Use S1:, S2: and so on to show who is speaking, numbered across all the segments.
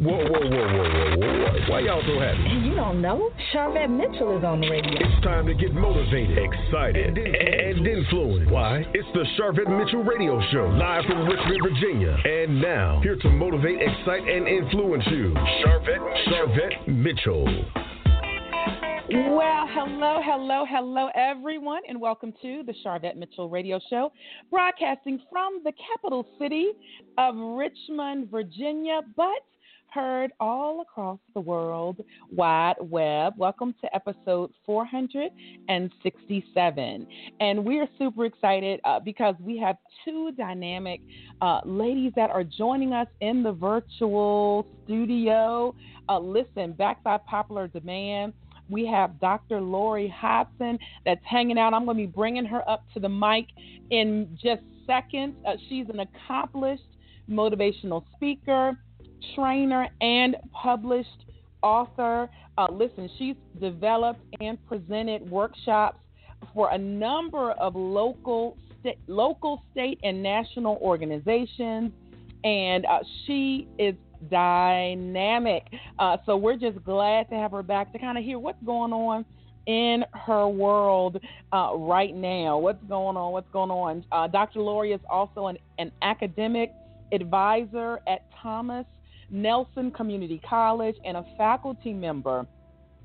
S1: Whoa, whoa, whoa, whoa, whoa, whoa. Why y'all so happy?
S2: You don't know. Sharvette Mitchell is on the radio.
S1: It's time to get motivated, excited, and, and influenced. Why? It's the Sharvette Mitchell Radio Show, live from Richmond, Virginia. And now, here to motivate, excite, and influence you, Sharvette, Sharvette Mitchell.
S3: Well, hello, hello, hello, everyone, and welcome to the Sharvette Mitchell Radio Show, broadcasting from the capital city of Richmond, Virginia, but heard all across the world wide web. Welcome to episode 467. And we're super excited uh, because we have two dynamic uh, ladies that are joining us in the virtual studio. Uh, listen, back by popular demand. We have Dr. Lori Hobson that's hanging out. I'm going to be bringing her up to the mic in just seconds. Uh, she's an accomplished motivational speaker, trainer, and published author. Uh, listen, she's developed and presented workshops for a number of local, local, state, and national organizations, and uh, she is dynamic. Uh, so we're just glad to have her back to kind of hear what's going on in her world uh, right now. What's going on? What's going on? Uh, Dr. Lori is also an, an academic advisor at Thomas Nelson Community College and a faculty member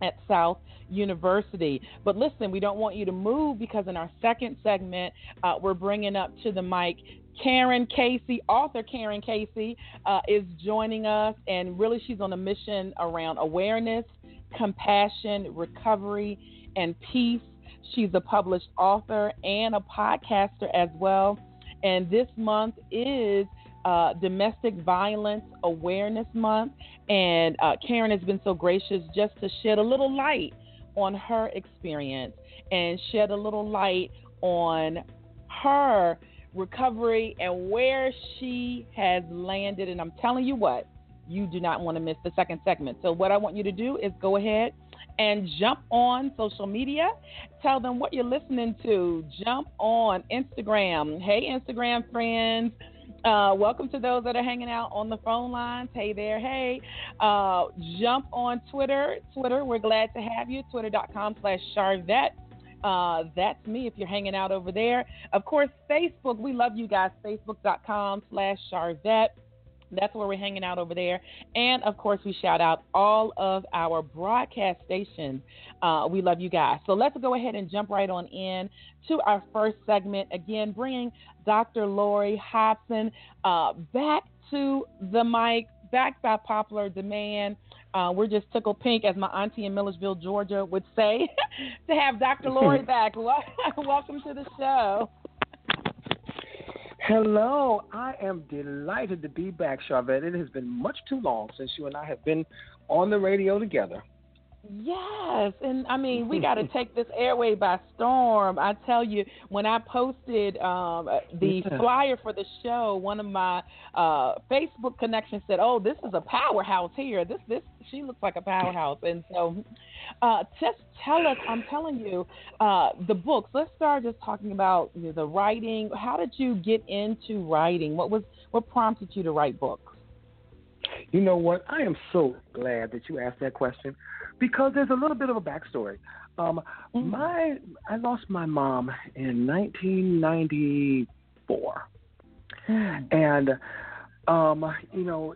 S3: at South University. But listen, we don't want you to move because in our second segment, uh, we're bringing up to the mic Carin Casey, author Carin Casey, uh, is joining us, and really she's on a mission around awareness, compassion, recovery, and peace. She's a published author and a podcaster as well. And this month is uh, Domestic Violence Awareness Month. And uh, Carin has been so gracious just to shed a little light on her experience and shed a little light on her recovery and where she has landed. And I'm telling you what, you do not want to miss the second segment. So, what I want you to do is go ahead and jump on social media. Tell them what you're listening to. Jump on Instagram. Hey, Instagram friends. Uh, welcome to those that are hanging out on the phone lines. Hey there, hey. Uh, jump on Twitter. Twitter, we're glad to have you. Twitter.com slash Sharvette. Uh, that's me if you're hanging out over there. Of course, Facebook, we love you guys. Facebook.com slash Sharvette. That's where we're hanging out over there. And of course, we shout out all of our broadcast stations. Uh, we love you guys. So let's go ahead and jump right on in to our first segment. Again, bringing Dr. Lori Hobson uh, back to the mic, back by popular demand. Uh, we're just tickled pink, as my auntie in Milledgeville, Georgia would say, to have Dr. Lori back. Welcome to the show.
S4: Hello, I am delighted to be back, Sharvette. It has been much too long since you and I have been on the radio together.
S3: Yes, and I mean we got to take this airway by storm. I tell you, when I posted um, the flyer for the show, one of my uh, Facebook connections said, "Oh, this is a powerhouse here. This this she looks like a powerhouse." And so, uh, just tell us. I'm telling you, uh, the books. Let's start just talking about you know, the writing. How did you get into writing? What was what prompted you to write books?
S4: You know what? I am so glad that you asked that question because there's a little bit of a backstory. Um, mm-hmm. My I lost my mom in 1994, mm. and um, you know,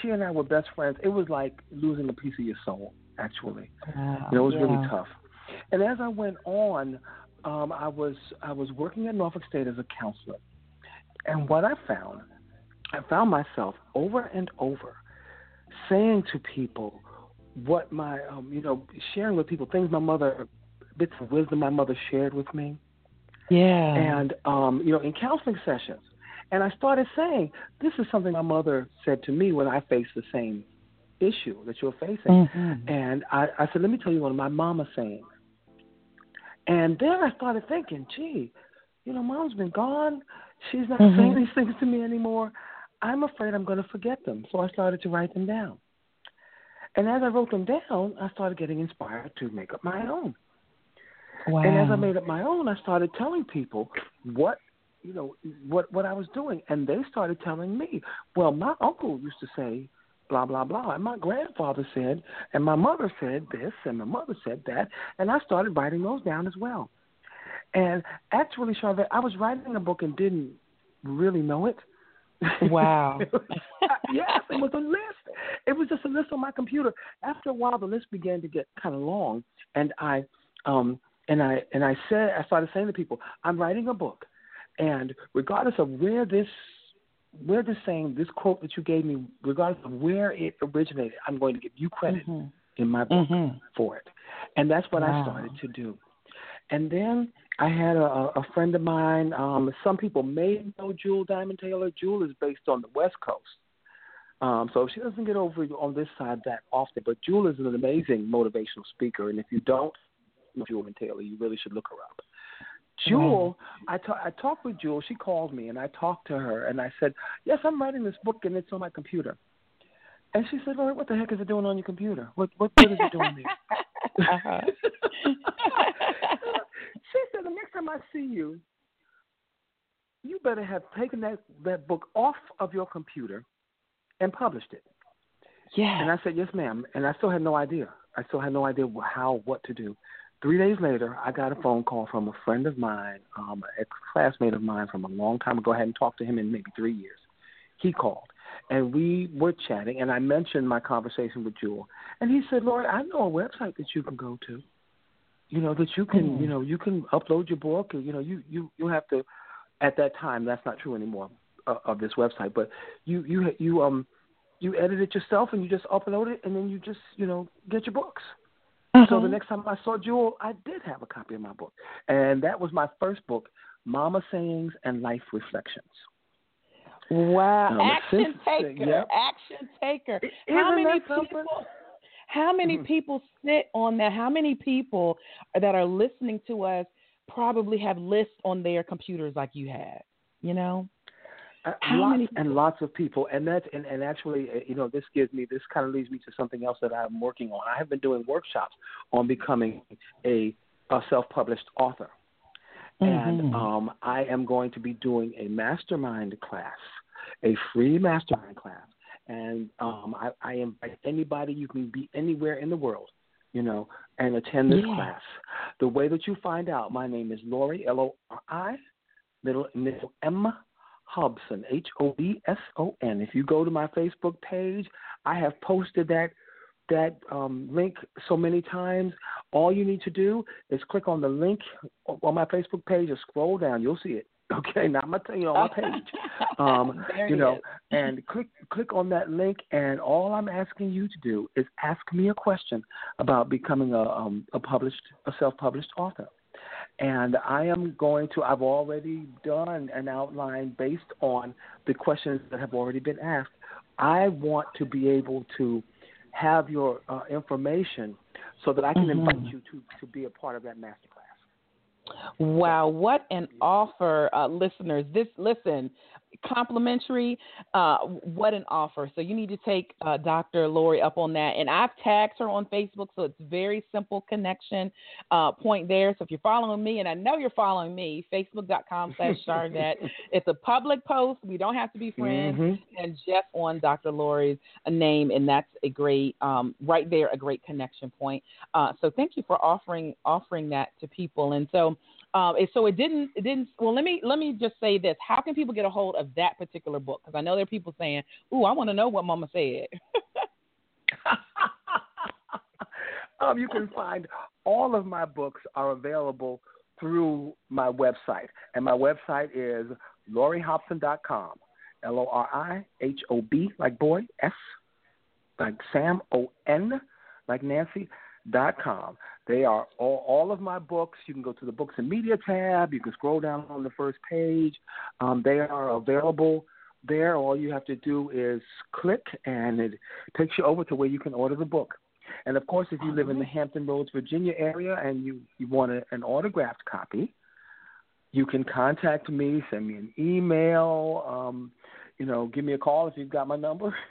S4: she and I were best friends. It was like losing a piece of your soul, actually.
S3: Wow.
S4: You know, it was
S3: yeah.
S4: really tough. And as I went on, um, I was I was working at Norfolk State as a counselor, and what I found, I found myself over and over saying to people what my um, you know sharing with people things my mother bits of wisdom my mother shared with me.
S3: Yeah.
S4: And um, you know, in counseling sessions, and I started saying, "This is something my mother said to me when I faced the same issue that you're facing."
S3: Mm-hmm.
S4: And I, I said, "Let me tell you one of my mama sayings." And then I started thinking, "Gee, you know, mom's been gone. She's not
S3: mm-hmm.
S4: saying these things to me anymore. I'm afraid I'm going to forget them." So I started to write them down. And as I wrote them down, I started getting inspired to make up my own.
S3: Wow.
S4: And as I made up my own, I started telling people what you know what what I was doing, and they started telling me. Well, my uncle used to say, blah blah blah. And my grandfather said, and my mother said this, and my mother said that, and I started writing those down as well. And actually, Charlotte, I was writing a book and didn't really know it.
S3: Wow.
S4: yes, it was a list. It was just a list on my computer. After a while, the list began to get kind of long, and I, um, and I, and I said, I started saying to people, I'm writing a book, and regardless of where this where this saying, this quote that you gave me, regardless of where it originated, I'm going to give you credit
S3: Mhm.
S4: in my book
S3: Mhm.
S4: for it. And that's what
S3: Wow.
S4: I started to do. And then I had a, a friend of mine. Um, some people may know Jewel Diamond Taylor. Jewel is based on the West Coast. Um, so she doesn't get over on this side that often. But Jewel is an amazing motivational speaker. And if you don't know Jewel and Taylor, you really should look her up. Jewel, I ta- I talked with Jewel. She called me, and I talked to her, and I said, "Yes, I'm writing this book, and it's on my computer." And she said, "Lord, what the heck is it doing on your computer? What what, what is it doing there?"
S3: Uh-huh.
S4: she said, "The next time I see you, you better have taken that that book off of your computer and published it."
S3: yeah.
S4: And I said, "Yes, ma'am." And I still had no idea. I still had no idea how what to do. Three days later, I got a phone call from a friend of mine, um, a classmate of mine from a long time ago. I hadn't talked to him in maybe three years. He called, and we were chatting, and I mentioned my conversation with Jewel, and he said, "Lord, I know a website that you can go to. You know that you can,
S3: Mm.
S4: you know, you can upload your book. Or, you know, you you you have to. At that time, that's not true anymore uh, of this website, but you you you um." You edit it yourself and you just upload it, and then you just, you know, get your books. So the
S3: Uh-huh.
S4: next time I saw Jewel, I did have a copy of my book, and that was my first book, Mama Sayings and Life Reflections.
S3: Wow,
S4: Um,
S3: action
S4: since-
S3: taker, action taker. How many people? How many
S4: Mhm.
S3: people sit on that? How many people that are listening to us probably have lists on their computers like you had? You know.
S4: Uh, lots and lots of people, and that's and, and actually, uh, you know, this gives me this kind of leads me to something else that I'm working on. I have been doing workshops on becoming a, a self-published author, and
S3: Mhm.
S4: um, I am going to be doing a mastermind class, a free mastermind class, and um, I, I invite anybody. You can be anywhere in the world, you know, and attend this
S3: Yeah.
S4: class. The way that you find out, my name is Lori L O R I, middle middle M Hobson, H O B S O N. If you go to my Facebook page, I have posted that that um, link so many times. All you need to do is click on the link on my Facebook page or scroll down. You'll see it. Okay, not my you know on my page. Um, you know,
S3: is.
S4: and click click on that link, and all I'm asking you to do is ask me a question about becoming a um, a published a self published author and I am going to. I've already done an outline based on the questions that have already been asked. I want to be able to have your uh, information so that I can
S3: Mhm.
S4: invite you to to be a part of that masterclass.
S3: Wow, what an offer, uh, listeners! This listen, complimentary. Uh, what an offer! So you need to take uh, Dr. Lori up on that, and I've tagged her on Facebook, so it's very simple connection uh, point there. So if you're following me, and I know you're following me, Facebook.com/slash Sharvette. It's a public post. We don't have to be friends.
S4: Mhm.
S3: And Jeff on Dr. Lori's name, and that's a great, um, right there, a great connection point. Uh, so thank you for offering offering that to people. And so, um, it- so it didn't it didn't. Well, let me let me just say this: How can people get a hold of that particular book? Because I know there are people saying, "Ooh, I want to know what Mama said."
S4: um, you can find all of my books are available through my website, and my website is lorihobson.com. L O R I H O B like boy S like Sam O N like Nancy dot com. They are all, all of my books. You can go to the books and media tab. You can scroll down on the first page. Um, they are available there. All you have to do is click, and it takes you over to where you can order the book. And of course, if you live in the Hampton Roads, Virginia area, and you you want a, an autographed copy, you can contact me. Send me an email. Um, you know, give me a call if you've got my number.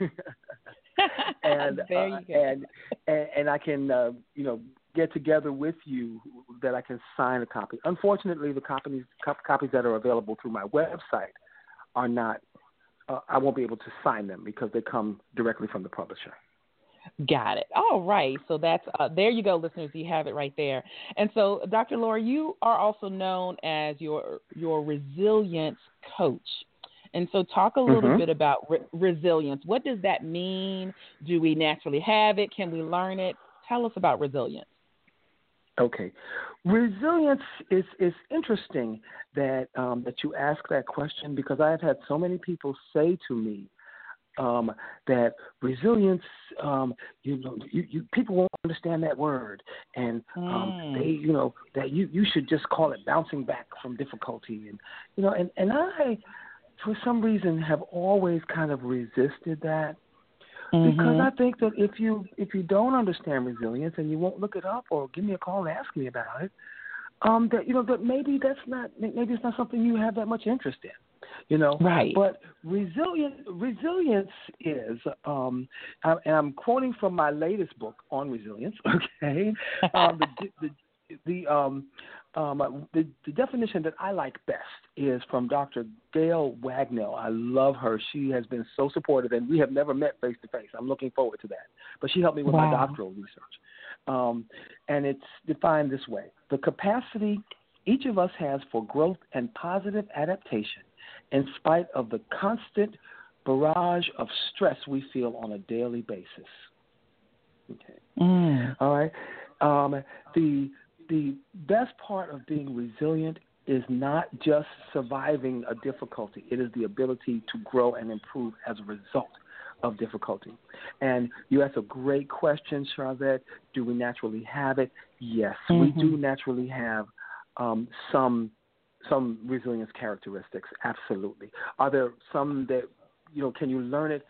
S4: and
S3: there you
S4: uh,
S3: go.
S4: and, and and I can uh, you know get together with you that I can sign a copy. Unfortunately, the copies cop- copies that are available through my website are not uh, I won't be able to sign them because they come directly from the publisher.
S5: Got it. All right. So that's uh, there you go, listeners. You have it right there. And so, Dr. Laura, you are also known as your your resilience coach. And so, talk a little
S4: mm-hmm.
S5: bit about re- resilience. What does that mean? Do we naturally have it? Can we learn it? Tell us about resilience.
S4: Okay, resilience is is interesting that um, that you ask that question because I've had so many people say to me um, that resilience, um, you know, you, you, people won't understand that word, and um, mm. they, you know, that you you should just call it bouncing back from difficulty, and you know, and and I, for some reason, have always kind of resisted that. Mm-hmm. Because I think that if you if you don't understand resilience and you won't look it up or give me a call and ask me about it, um, that you know that maybe that's not maybe it's not something you have that much interest in you know.
S5: Right.
S4: But resilience, resilience is, um, and I'm quoting from my latest book on resilience. Okay, um, the, the the um, um, the, the definition that I like best is from Dr. Gail Wagnild. I love her. She has been so supportive, and we have never met face to face. I'm looking forward to that. But she helped me with
S5: wow.
S4: my doctoral research. Um, and it's defined this way the capacity each of us has for growth and positive adaptation in spite of the constant barrage of stress we feel on a daily basis. Okay.
S5: Mm.
S4: All right. Um, the the best part of being resilient is not just surviving a difficulty; it is the ability to grow and improve as a result of difficulty. And you asked a great question, Charlotte. Do we naturally have it? Yes,
S5: mm-hmm.
S4: we do naturally have um, some some resilience characteristics. Absolutely. Are there some that you know? Can you learn it?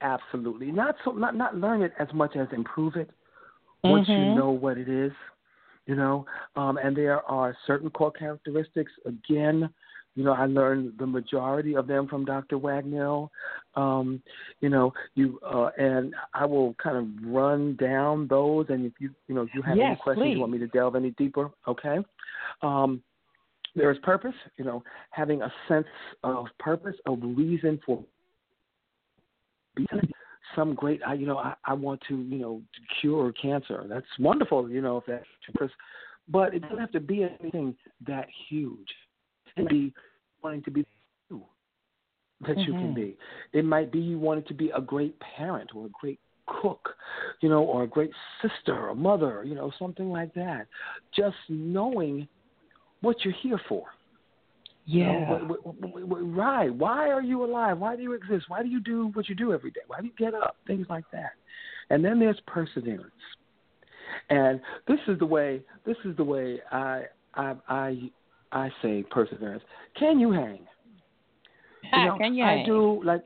S4: Absolutely. Not so. Not not learn it as much as improve it. Once
S5: mm-hmm.
S4: you know what it is, you know. Um, and there are certain core characteristics. Again, you know, I learned the majority of them from Dr. Wagnild. Um, you know, you uh, and I will kind of run down those. And if you you know if you have
S5: yes,
S4: any questions,
S5: please.
S4: you want me to delve any deeper, okay? Um, there is purpose, you know, having a sense of purpose, a reason for being some great, I, you know, I, I want to, you know, to cure cancer. That's wonderful, you know, if that's purpose. But it doesn't have to be anything that huge. It can be wanting to be you that mm-hmm. you can be. It might be you wanting to be a great parent or a great cook, you know, or a great sister or mother, you know, something like that. Just knowing what you're here for.
S5: Yeah.
S4: You know, right. Why are you alive? Why do you exist? Why do you do what you do every day? Why do you get up? Things like that. And then there's perseverance. And this is the way. This is the way I I I, I say perseverance. Can you hang?
S5: You know, can you
S4: I
S5: hang?
S4: do like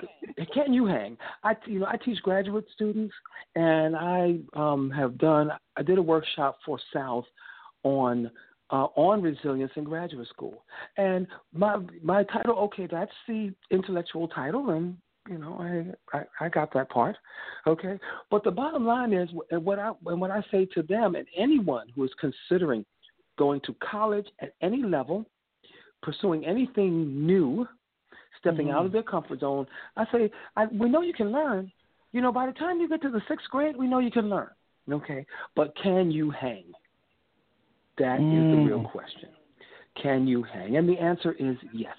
S4: can you hang? I you know I teach graduate students, and I um, have done. I did a workshop for South on uh, on resilience in graduate school. And my my title, okay, that's the intellectual title, and you know I, I I got that part, okay. But the bottom line is, and what I and what I say to them and anyone who is considering going to college at any level, pursuing anything new, stepping
S5: mm-hmm.
S4: out of their comfort zone, I say, I, we know you can learn. You know, by the time you get to the sixth grade, we know you can learn. Okay, but can you hang? That mm. is the real mm. question. Can you hang? And the answer is yes.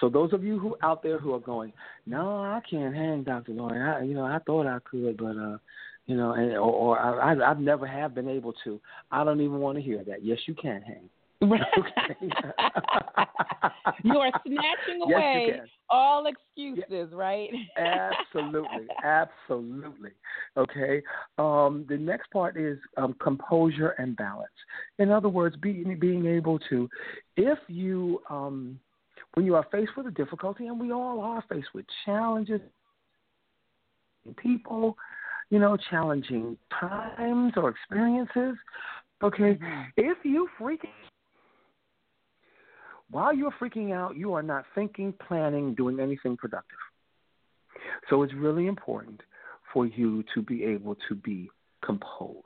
S4: So those of you who out there who are going, no, I can't hang, Doctor Lauren. I, you know, I thought I could, but uh, you know, and or, or I, I've never have been able to. I don't even want to hear that. Yes, you can hang.
S5: you are snatching away
S4: yes,
S5: all excuses, right?
S4: absolutely, absolutely. Okay. Um, the next part is um, composure and balance. In other words, being being able to, if you, um, when you are faced with a difficulty, and we all are faced with challenges, people, you know, challenging times or experiences. Okay,
S5: mm-hmm.
S4: if you freaking while you're freaking out, you are not thinking, planning, doing anything productive. So it's really important for you to be able to be composed.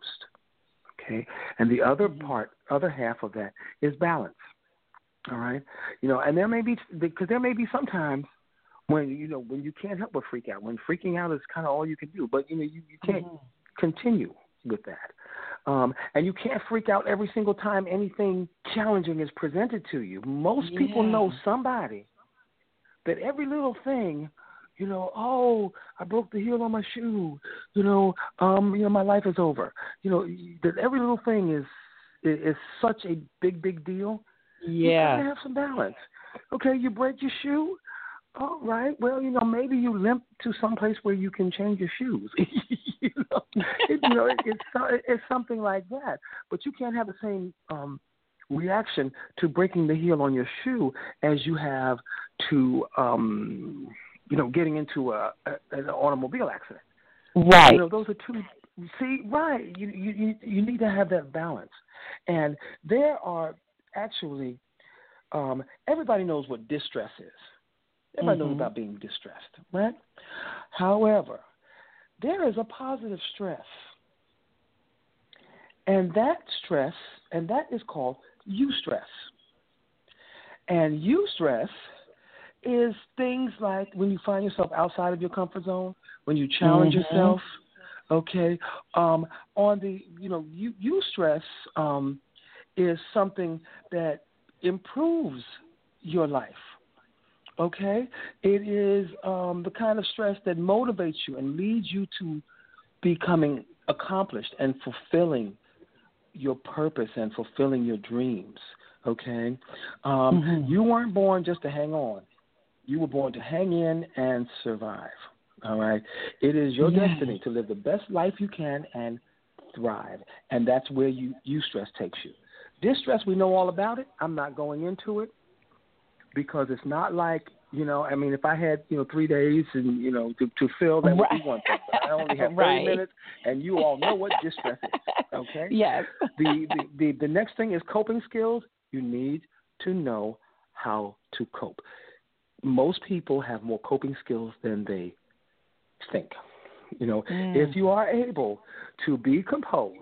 S4: Okay? And the other
S5: mm-hmm.
S4: part, other half of that is balance. All right? You know, and there may be because there may be sometimes when you know when you can't help but freak out. When freaking out is kind of all you can do, but you know you, you can't
S5: Mhm.
S4: continue with that. Um, and you can't freak out every single time anything challenging is presented to you. Most people know somebody that every little thing, you know, oh, I broke the heel on my shoe, you know, um, you know, my life is over. You know, that every little thing is is, such a big, big deal. You
S5: Yeah.
S4: gotta have some balance. Okay, you break your shoe. All right. Well, you know, maybe you limp to some place where you can change your shoes. you know, it, you know, it, it's it's something like that. But you can't have the same um, reaction to breaking the heel on your shoe as you have to, um, you know, getting into a, a an automobile accident.
S5: Right.
S4: You know, those are two. See, right? You you you- need to have that balance, and there are actually um, everybody knows what distress is. Everybody knows
S5: Mhm.
S4: about being distressed, right? However, there is a positive stress, and that stress, and that is called eustress. And eustress is things like when you find yourself outside of your comfort zone, when you challenge
S5: Mhm.
S4: yourself. Okay, um, on the you know you eustress um, is something that improves your life. Okay, it is um, the kind of stress that motivates you and leads you to becoming accomplished and fulfilling your purpose and fulfilling your dreams. Okay, um,
S5: Mhm.
S4: you weren't born just to hang on. You were born to hang in and survive. All right. It is your
S5: Yes.
S4: destiny to live the best life you can and thrive. And that's where you eustress takes you. Distress, we know all about it. I'm not going into it because it's not like, you know, I mean, if I had, you know, three days and, you know, to, to fill, that would be one thing. But I only have 30
S5: Right.
S4: minutes, and you all know what distress is. Okay?
S5: Yes.
S4: the, the, the, the next thing is coping skills. You need to know how to cope. Most people have more coping skills than they think. You know,
S5: Mm.
S4: if you are able to be composed,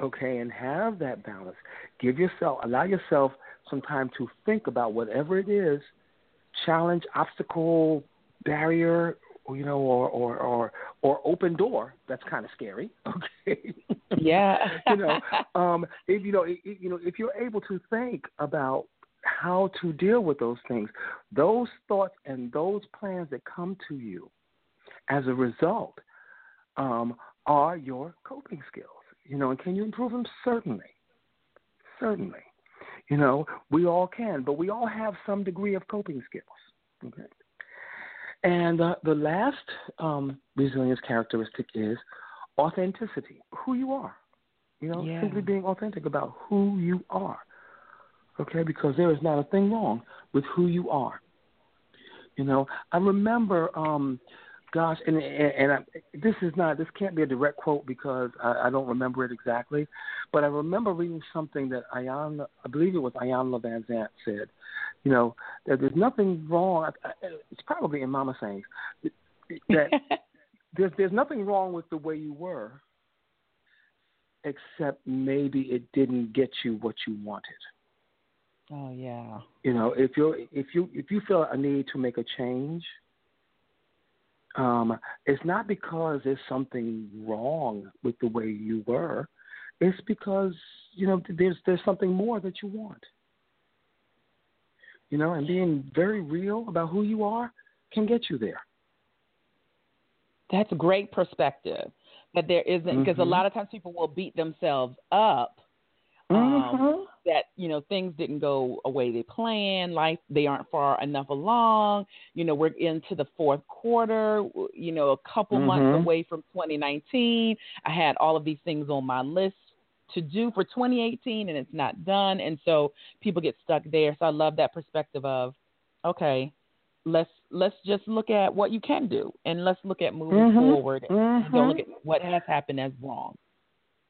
S4: okay, and have that balance, give yourself, allow yourself some time to think about whatever it is, challenge, obstacle, barrier, you know, or or or or open door. That's kind of scary. Okay.
S5: Yeah.
S4: you know, um, if you know, i i- you know, if you're able to think about how to deal with those things, those thoughts and those plans that come to you as a result um, are your coping skills. You know, and can you improve them? Certainly, certainly. You know, we all can, but we all have some degree of coping skills. Okay. And uh, the last um, resilience characteristic is authenticity, who you are. You know,
S5: Yeah.
S4: simply being authentic about who you are. Okay, because there is not a thing wrong with who you are. You know, I remember, um, gosh, and and, and I, this is not, this can't be a direct quote because I, I don't remember it exactly, but I remember reading something that Iyanla, I believe it was Iyanla Vanzant said. You know, that there's nothing wrong. It's probably in Mama sayings that there's there's nothing wrong with the way you were, except maybe it didn't get you what you wanted.
S5: oh yeah.
S4: You know, if you if you if you feel a need to make a change, um, it's not because there's something wrong with the way you were. It's because you know there's there's something more that you want. You know, and being very real about who you are can get you there.
S5: That's a great perspective. That there isn't because a
S4: Mhm.
S5: lot of times people will beat themselves up um,
S4: Mhm.
S5: That you know things didn't go away they planned life they aren't far enough along you know we're into the fourth quarter you know a couple months
S4: Mhm.
S5: away from 2019 i had all of these things on my list to do for 2018 and it's not done and so people get stuck there so i love that perspective of okay let's let's just look at what you can do and let's look at moving
S4: Mhm.
S5: forward and
S4: Mhm.
S5: don't look at what has happened as wrong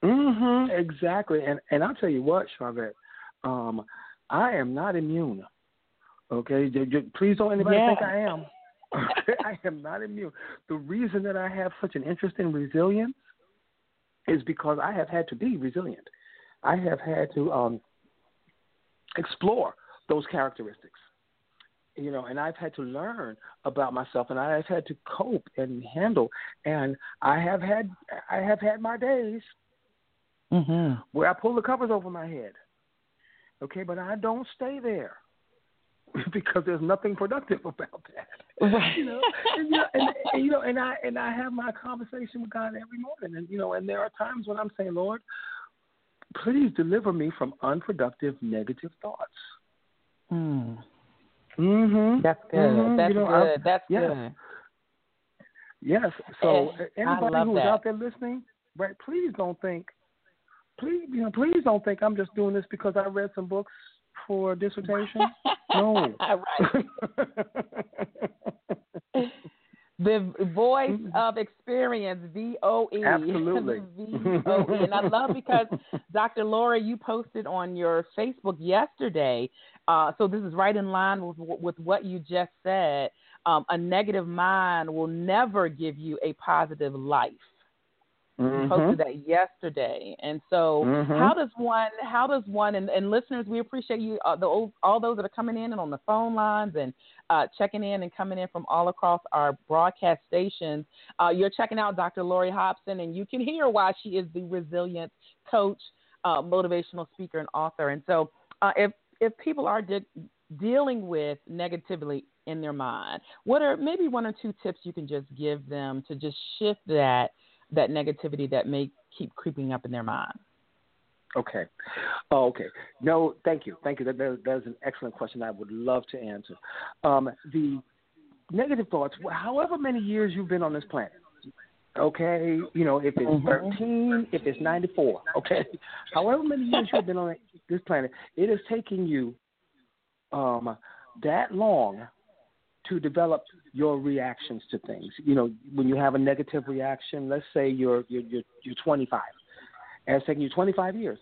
S4: Mhm. Exactly. And and I'll tell you what, Charlotte, um, I am not immune. Okay, please don't anybody
S5: Yeah.
S4: think I am. I am not immune. The reason that I have such an interest in resilience is because I have had to be resilient. I have had to um, explore those characteristics you know, and I've had to learn about myself, and I've had to cope and handle. And I have had I have had my days
S3: mm-hmm.
S4: where I pull the covers over my head. Okay, but I don't stay there because there's nothing productive about that.
S3: Right.
S4: You know, and, you know, and, and, you know, and I and I have my conversation with God every morning, and you know, and there are times when I'm saying, Lord, please deliver me from unproductive, negative thoughts.
S3: Mm.
S4: Mm-hmm.
S3: That's good.
S4: Mm-hmm.
S3: That's
S4: you know,
S3: good.
S4: I,
S3: That's
S4: yes.
S3: good.
S4: Yes. So
S3: And
S4: anybody who's
S3: that.
S4: out there listening, right? Please don't think, please, you know, please don't think I'm just doing this because I read some books for a dissertation. no.
S3: The voice of experience, V O E.
S4: Absolutely.
S3: V O E. And I love because Dr. Laura, you posted on your Facebook yesterday. Uh, so this is right in line with with what you just said. Um, a negative mind will never give you a positive life.
S4: Mhm.
S3: posted that yesterday, and so
S4: Mhm.
S3: how does one? How does one? And, and listeners, we appreciate you, uh, the old- all those that are coming in and on the phone lines and uh, checking in and coming in from all across our broadcast stations. Uh, you're checking out Dr. Lori Hobson, and you can hear why she is the resilient coach, uh, motivational speaker, and author. And so, uh, if if people are de- dealing with negativity in their mind, what are maybe one or two tips you can just give them to just shift that that negativity that may keep creeping up in their mind?
S4: Okay. Oh, okay. No, thank you. Thank you. That, that, that is an excellent question I would love to answer. Um, the negative thoughts, however many years you've been on this planet, okay, you know, if it's
S3: Mhm.
S4: 13, if it's 94, okay, however many years you've been on this planet, it is taking you um, that long to develop your reactions to things. You know, when you have a negative reaction, let's say you're you're you're, you're 25, and it's taking you 25 years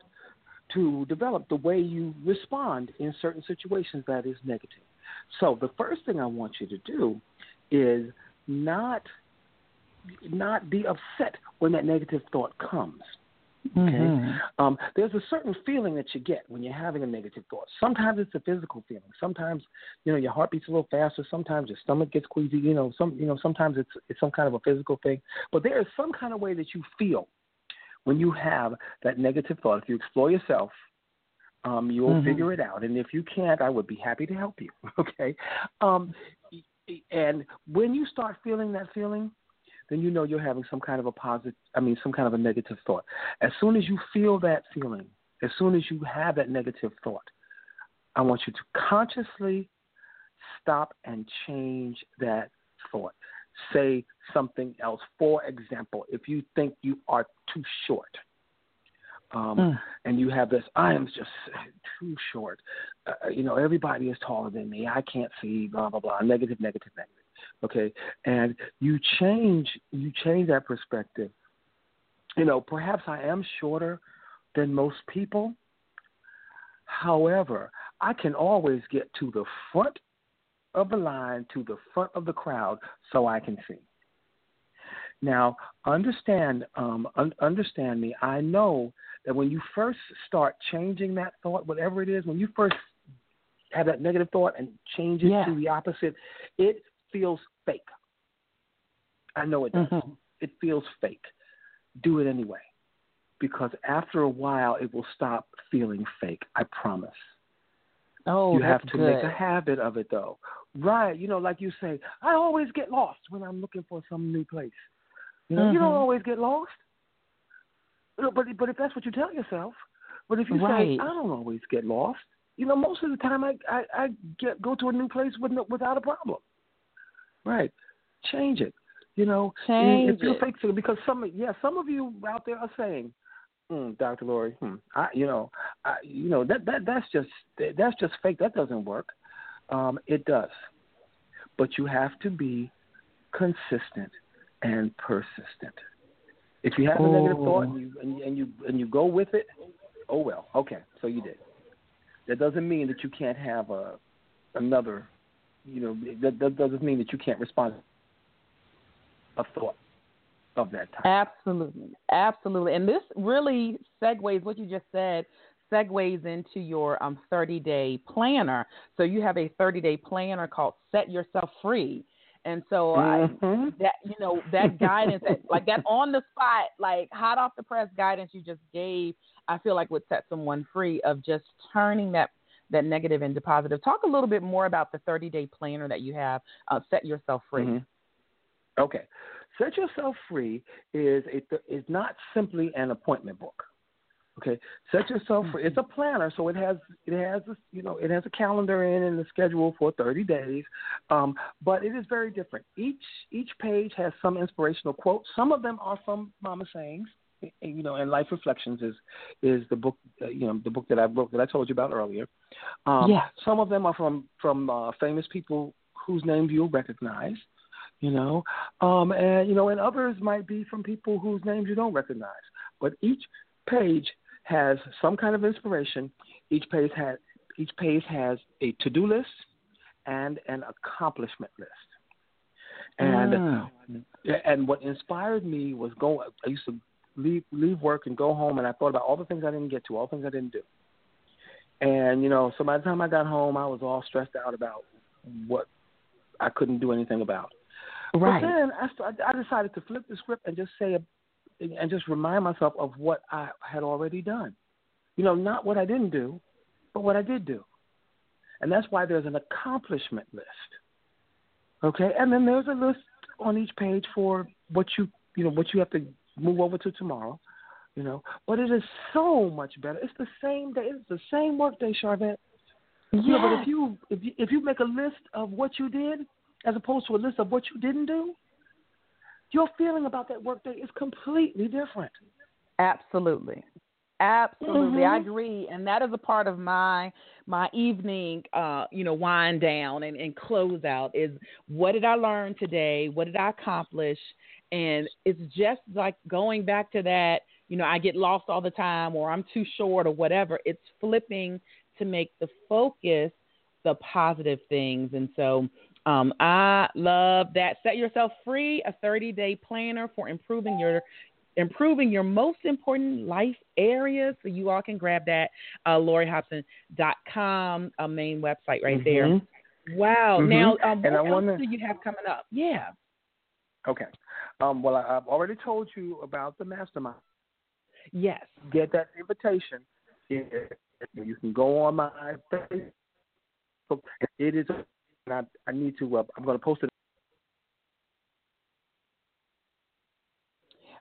S4: to develop the way you respond in certain situations that is negative. So the first thing I want you to do is not not be upset when that negative thought comes. Okay.
S3: Mhm.
S4: Um, there's a certain feeling that you get when you're having a negative thought. Sometimes it's a physical feeling. Sometimes, you know, your heart beats a little faster. Sometimes your stomach gets queasy. You know, some, you know, sometimes it's it's some kind of a physical thing. But there is some kind of way that you feel when you have that negative thought. If you explore yourself, um, you will
S3: Mhm.
S4: figure it out. And if you can't, I would be happy to help you. Okay. Um, and when you start feeling that feeling, then you know you're having some kind of a positive, I mean, some kind of a negative thought. As soon as you feel that feeling, as soon as you have that negative thought, I want you to consciously stop and change that thought. Say something else. For example, if you think you are too short, um,
S3: Mm.
S4: and you have this, I am just too short. Uh, you know, everybody is taller than me. I can't see. Blah blah blah. Negative, negative, negative. Okay, and you change you change that perspective. You know, perhaps I am shorter than most people. However, I can always get to the front of the line, to the front of the crowd, so I can see. Now, understand, um, un- understand me. I know that when you first start changing that thought, whatever it is, when you first have that negative thought and change it
S3: Yeah.
S4: to the opposite, it feels fake. I know it does.
S3: Mhm.
S4: It feels fake. Do it anyway, because after a while, it will stop feeling fake. I promise.
S3: Oh,
S4: you have to
S3: good.
S4: make a habit of it, though. Right? You know, like you say, I always get lost when I'm looking for some new place. You know, you don't
S3: Mhm.
S4: always get lost. But but if that's what you tell yourself, but if you
S3: Right.
S4: say I don't always get lost, you know, most of the time I I, I get go to a new place with no, without a problem. Right? Change it. You know,
S3: Change
S4: it feels
S3: it.
S4: fake to because some yeah some of you out there are saying, mm, Dr. Lori, hmm, I you know I, you know that that that's just that's just fake. That doesn't work. Um, it does, but you have to be consistent and persistent. If you have a negative thought and you, and you and you and you go with it, oh well, okay, so you did. That doesn't mean that you can't have a another, you know, that, that doesn't mean that you can't respond a thought of that type.
S3: Absolutely, absolutely, and this really segues what you just said segues into your um, 30 day planner. So you have a 30 day planner called Set Yourself Free. And so mm-hmm. I, that you know that guidance, that, like that on the spot, like hot off the press guidance you just gave, I feel like would set someone free of just turning that that negative into positive. Talk a little bit more about the 30 day planner that you have. Uh, set yourself free.
S4: Mm-hmm. Okay, set yourself free is a, is not simply an appointment book. Okay, set yourself free. It's a planner, so it has it has a, you know it has a calendar in and a schedule for 30 days, um, but it is very different. Each each page has some inspirational quotes. Some of them are from Mama Sayings, you know, and Life Reflections is is the book uh, you know the book that I wrote that I told you about earlier. Um,
S3: yeah.
S4: Some of them are from from uh, famous people whose names you'll recognize you know um and you know and others might be from people whose names you don't recognize but each page has some kind of inspiration. Each page has each page has a to-do list and an accomplishment list. And mm. and what inspired me was going. I used to leave leave work and go home, and I thought about all the things I didn't get to, all the things I didn't do. And you know, so by the time I got home, I was all stressed out about what I couldn't do anything about.
S3: Right.
S4: But then I, I decided to flip the script and just say and just remind myself of what I had already done. You know, not what I didn't do, but what I did do. And that's why there's an accomplishment list. Okay, and then there's a list on each page for what you you know what you have to move over to tomorrow. You know, but it is so much better. It's the same day. It's the same workday, Sharvette.
S3: Yeah.
S4: But if you if you if you make a list of what you did as opposed to a list of what you didn't do, your feeling about that workday is completely different.
S3: Absolutely. Absolutely,
S4: mm-hmm.
S3: I agree, and that is a part of my my evening, uh, you know, wind down and, and close out. Is what did I learn today? What did I accomplish? And it's just like going back to that. You know, I get lost all the time, or I'm too short, or whatever. It's flipping to make the focus the positive things, and so um, I love that. Set yourself free, a 30 day planner for improving your improving your most important life areas. So you all can grab that, uh, LoriHobson.com, a main website right
S4: mm-hmm.
S3: there. Wow.
S4: Mm-hmm.
S3: Now, um, what
S4: and I
S3: else
S4: wanna...
S3: do you have coming up? Yeah.
S4: Okay. Um, well, I, have already told you about the mastermind.
S3: Yes.
S4: Get that invitation. You can go on my Facebook. It is and I, I need to. Uh, I'm going to post it.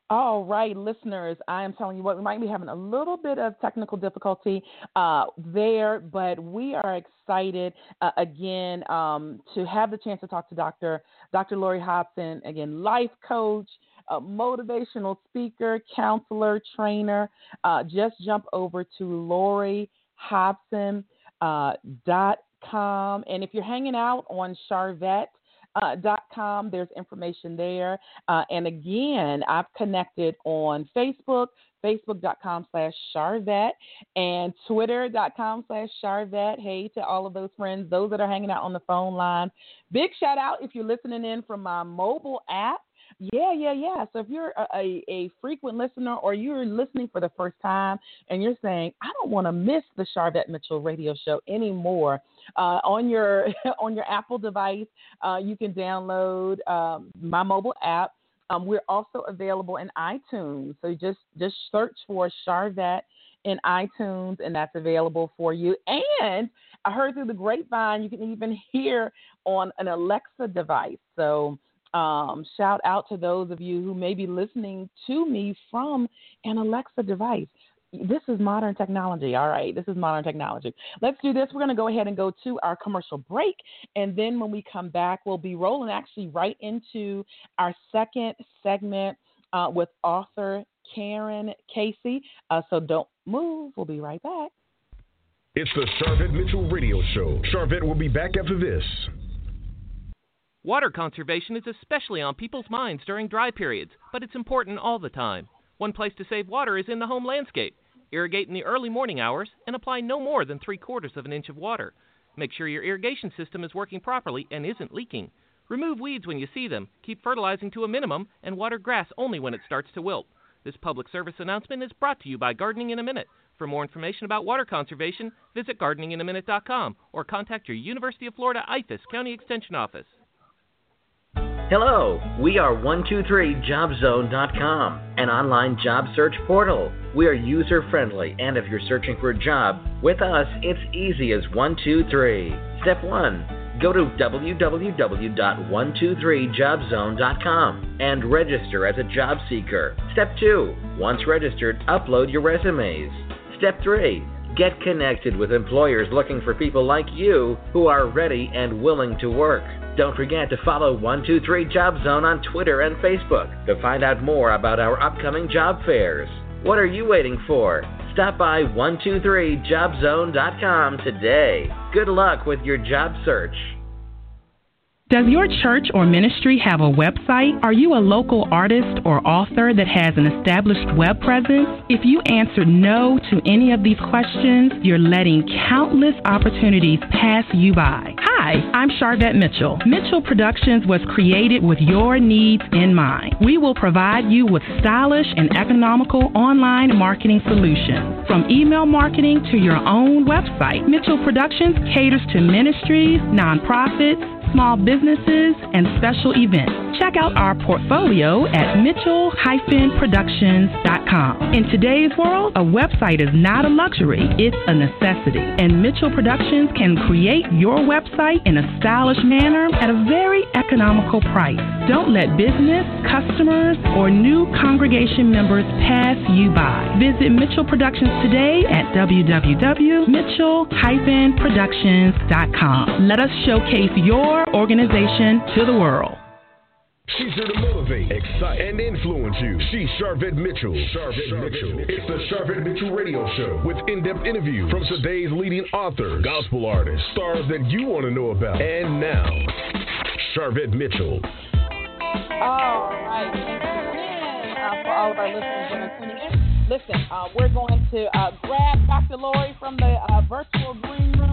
S3: All right, listeners, I am telling you what, we might be having a little bit of technical difficulty uh, there, but we are excited uh, again um, to have the chance to talk to Dr. Dr. Lori Hobson, again, life coach, motivational speaker, counselor, trainer. Uh, just jump over to Lori Hobson. Uh, dot com. And if you're hanging out on Sharvette, uh, dot com. There's information there. Uh, and again, I've connected on Facebook, facebook.com slash Sharvette, and twitter.com slash Sharvette. Hey to all of those friends, those that are hanging out on the phone line. Big shout out if you're listening in from my mobile app. Yeah, yeah, yeah. So if you're a, a, a, frequent listener or you're listening for the first time and you're saying, I don't want to miss the Sharvette Mitchell radio show anymore, uh, on your on your Apple device, uh, you can download um, my mobile app. Um, we're also available in iTunes, so just just search for Sharvette in iTunes, and that's available for you. And I heard through the grapevine, you can even hear on an Alexa device. So um, shout out to those of you who may be listening to me from an Alexa device. This is modern technology. All right, this is modern technology. Let's do this. We're going to go ahead and go to our commercial break. And then when we come back, we'll be rolling actually right into our second segment uh, with author Carin Casey. Uh, so don't move. We'll be right back.
S1: It's the Sharvette Mitchell Radio Show. Sharvette will be back after this.
S6: Water conservation is especially on people's minds during dry periods, but it's important all the time. One place to save water is in the home landscape. Irrigate in the early morning hours and apply no more than three quarters of an inch of water. Make sure your irrigation system is working properly and isn't leaking. Remove weeds when you see them, keep fertilizing to a minimum, and water grass only when it starts to wilt. This public service announcement is brought to you by Gardening in a Minute. For more information about water conservation, visit gardeninginaminute.com or contact your University of Florida IFAS County Extension Office.
S7: Hello, we are 123jobzone.com, an online job search portal. We are user friendly, and if you're searching for a job, with us it's easy as 123. Step 1 Go to www.123jobzone.com and register as a job seeker. Step 2. Once registered, upload your resumes. Step 3. Get connected with employers looking for people like you who are ready and willing to work. Don't forget to follow 123 Job Zone on Twitter and Facebook to find out more about our upcoming job fairs. What are you waiting for? Stop by 123jobzone.com today. Good luck with your job search.
S8: Does your church or ministry have a website? Are you a local artist or author that has an established web presence? If you answered no to any of these questions, you're letting countless opportunities pass you by. Hi, I'm Sharvette Mitchell. Mitchell Productions was created with your needs in mind. We will provide you with stylish and economical online marketing solutions. From email marketing to your own website, Mitchell Productions caters to ministries, nonprofits, small businesses, and special events. Check out our portfolio at mitchell-productions.com. In today's world, a website is not a luxury, it's a necessity. And Mitchell Productions can create your website in a stylish manner at a very economical price. Don't let business, customers, or new congregation members pass you by. Visit Mitchell Productions today at www.mitchell-productions.com. Let us showcase your organization to the world.
S1: She's here to motivate, excite, and influence you. She's Sharvette Mitchell. Sharvette Mitchell. It's the Sharvette Mitchell Radio Show with in-depth interviews from today's leading authors, gospel artists, stars that you want to know about. And now, Sharvette Mitchell.
S5: All right. Uh, for all of our listeners that are tuning in, listen, uh, we're going to uh, grab Dr. Lori from the uh, virtual green room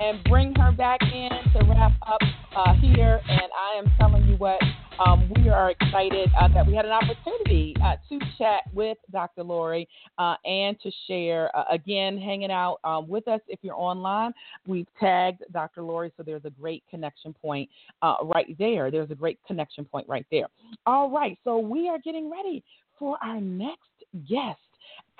S5: and bring her back in to wrap up uh, here. And I am telling you what, um, we are excited uh, that we had an opportunity uh, to chat with Dr. Lori uh, and to share, uh, again, hanging out um, with us. If you're online, we've tagged Dr. Lori, so there's a great connection point uh, right there. There's a great connection point right there. All right, so we are getting ready for our next guest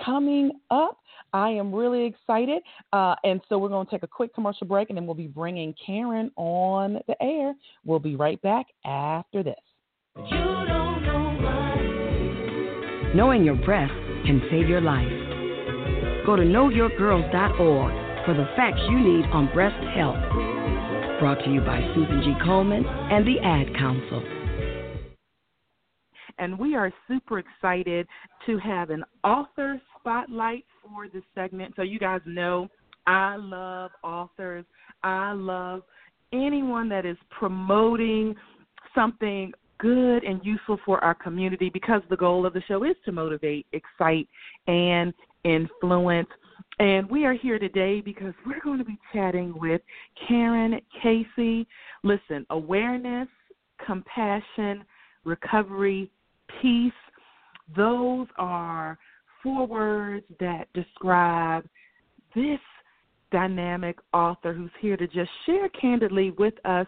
S5: coming up. I am really excited. Uh, and so we're going to take a quick commercial break and then we'll be bringing Carin on the air. We'll be right back after this.
S9: Knowing your breasts can save your life. Go to knowyourgirls.org for the facts you need on breast health. Brought to you by Susan G. Komen and the Ad Council
S5: and we are super excited to have an author spotlight for this segment. So you guys know I love authors. I love anyone that is promoting something good and useful for our community because the goal of the show is to motivate, excite, and influence. And we are here today because we're going to be chatting with Carin Casey. Listen, awareness, compassion, recovery, peace. Those are four words that describe this dynamic author who's here to just share candidly with us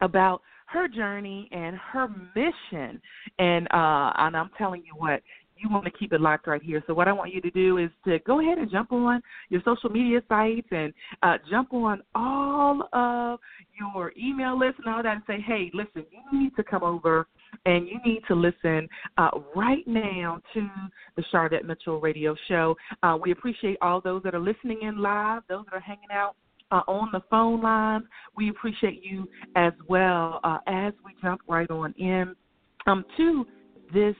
S5: about her journey and her mission. And uh and I'm telling you what, you want to keep it locked right here. So what I want you to do is to go ahead and jump on your social media sites and uh, jump on all of your email lists and all that and say, hey, listen, you need to come over and you need to listen uh, right now to the Sharvette Mitchell Radio Show. Uh, we appreciate all those that are listening in live, those that are hanging out uh, on the phone lines. We appreciate you as well uh, as we jump right on in um, to this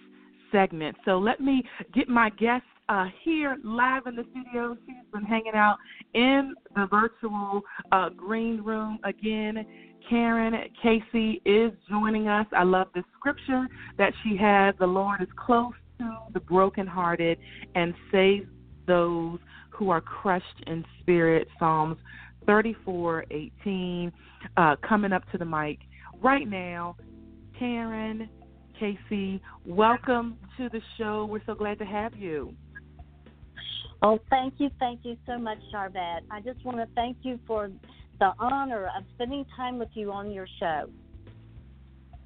S5: segment. So let me get my guest uh, here live in the studio. She's been hanging out in the virtual uh, green room again. Carin Casey is joining us. I love the scripture that she has. The Lord is close to the brokenhearted and saves those who are crushed in spirit. Psalms 34:18. Uh, coming up to the mic right now, Carin Casey, welcome to the show. We're so glad to have you.
S10: Oh, thank you, thank you so much, Sharvette. I just want to thank you for the honor of spending time with you on your show.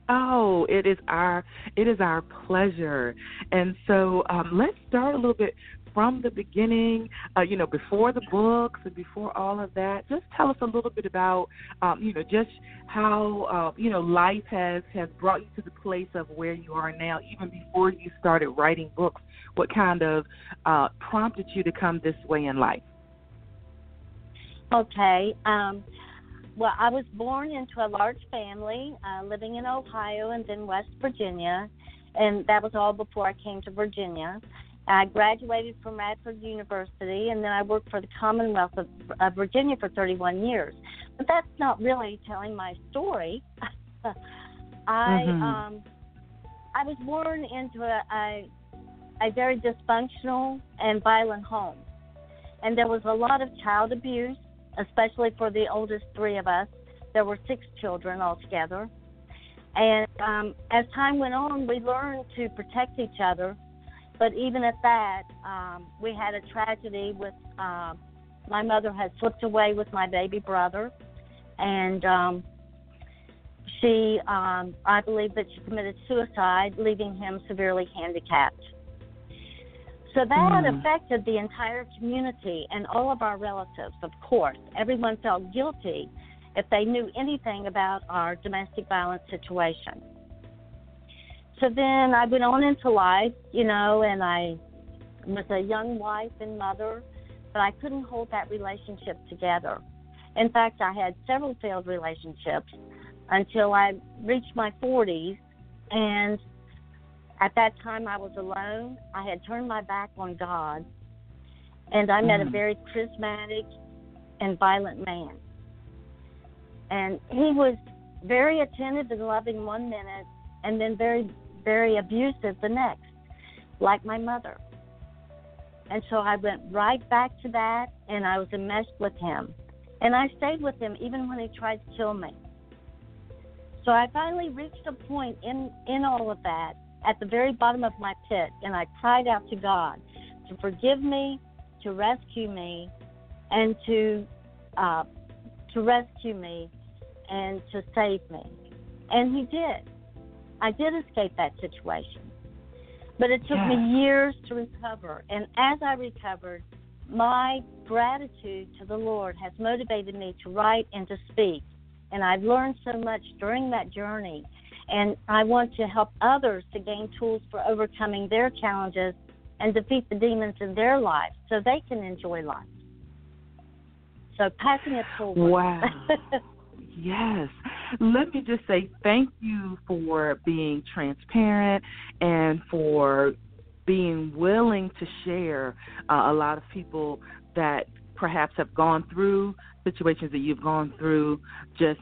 S5: Oh, it is our it is our pleasure. And so um, let's start a little bit from the beginning. Uh, you know, before the books and before all of that. Just tell us a little bit about um, you know just how uh, you know life has has brought you to the place of where you are now, even before you started writing books. What kind of uh, prompted you to come this way in life?
S10: Okay. Um, well, I was born into a large family, uh, living in Ohio and then West Virginia, and that was all before I came to Virginia. I graduated from Radford University, and then I worked for the Commonwealth of, of Virginia for 31 years. But that's not really telling my story. I mm-hmm. um, I was born into a, a a very dysfunctional and violent home, and there was a lot of child abuse especially for the oldest three of us. There were six children altogether. And um, as time went on, we learned to protect each other. But even at that, um, we had a tragedy with uh, my mother had slipped away with my baby brother. And um, she, um, I believe that she committed suicide, leaving him severely handicapped. So that mm. affected the entire community and all of our relatives, of course. Everyone felt guilty if they knew anything about our domestic violence situation. So then I went on into life, you know, and I was a young wife and mother, but I couldn't hold that relationship together. In fact, I had several failed relationships until I reached my 40s and at that time, I was alone. I had turned my back on God, and I met mm. a very charismatic and violent man. And he was very attentive and loving one minute, and then very, very abusive the next, like my mother. And so I went right back to that, and I was enmeshed with him. And I stayed with him even when he tried to kill me. So I finally reached a point in, in all of that at the very bottom of my pit, and I cried out to God to forgive me, to rescue me, and to uh, to rescue me and to save me. And He did. I did escape that situation, but it took yeah. me years to recover. And as I recovered, my gratitude to the Lord has motivated me to write and to speak. And I've learned so much during that journey and I want to help others to gain tools for overcoming their challenges and defeat the demons in their lives so they can enjoy life. So passing it forward.
S5: Wow. yes. Let me just say thank you for being transparent and for being willing to share uh, a lot of people that perhaps have gone through situations that you've gone through just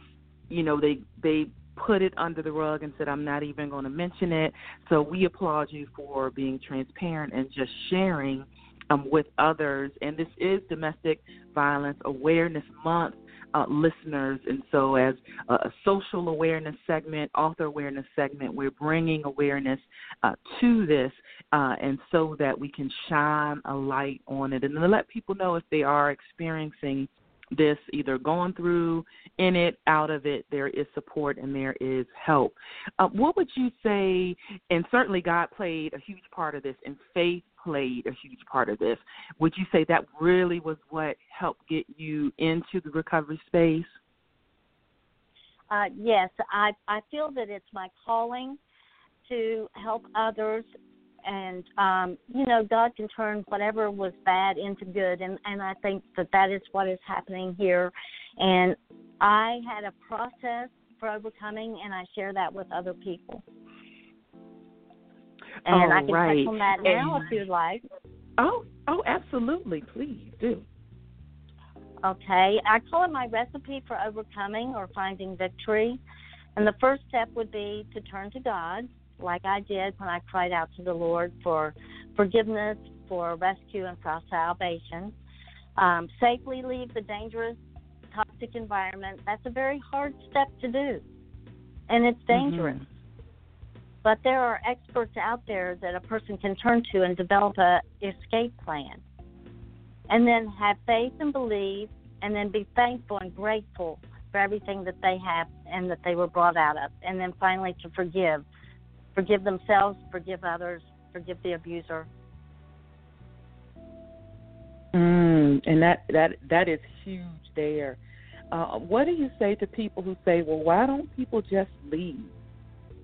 S5: you know they they put it under the rug and said, I'm not even going to mention it. So we applaud you for being transparent and just sharing um, with others. And this is Domestic Violence Awareness Month. Uh, listeners, and so as a, social awareness segment, author awareness segment, we're bringing awareness uh, to this, uh, and so that we can shine a light on it, and let people know if they are experiencing this, either going through in it, out of it, there is support and there is help. Uh, what would you say? And certainly, God played a huge part of this, and faith played a huge part of this. Would you say that really was what helped get you into the recovery space?
S10: Uh, yes, I I feel that it's my calling to help others and um, you know God can turn whatever was bad into good, and and I think that that is what is happening here. And I had a process for overcoming, and I share that with other people. And
S5: oh,
S10: I can
S5: right.
S10: touch on that now and, if you'd like.
S5: Oh, oh, absolutely, please do.
S10: Okay, I call it my recipe for overcoming or finding victory. And the first step would be to turn to God like I did when I cried out to the Lord for forgiveness, for rescue, and for salvation. Um, safely leave the dangerous, toxic environment. That's a very hard step to do, and it's dangerous. But there are experts out there that a person can turn to and develop a escape plan. And then have faith and believe and then be thankful and grateful for everything that they have and that they were brought out of. And then finally to forgive. Forgive themselves, forgive others, forgive the abuser.
S5: Mm, and that that that is huge there. Uh, what do you say to people who say, "Well, why don't people just leave?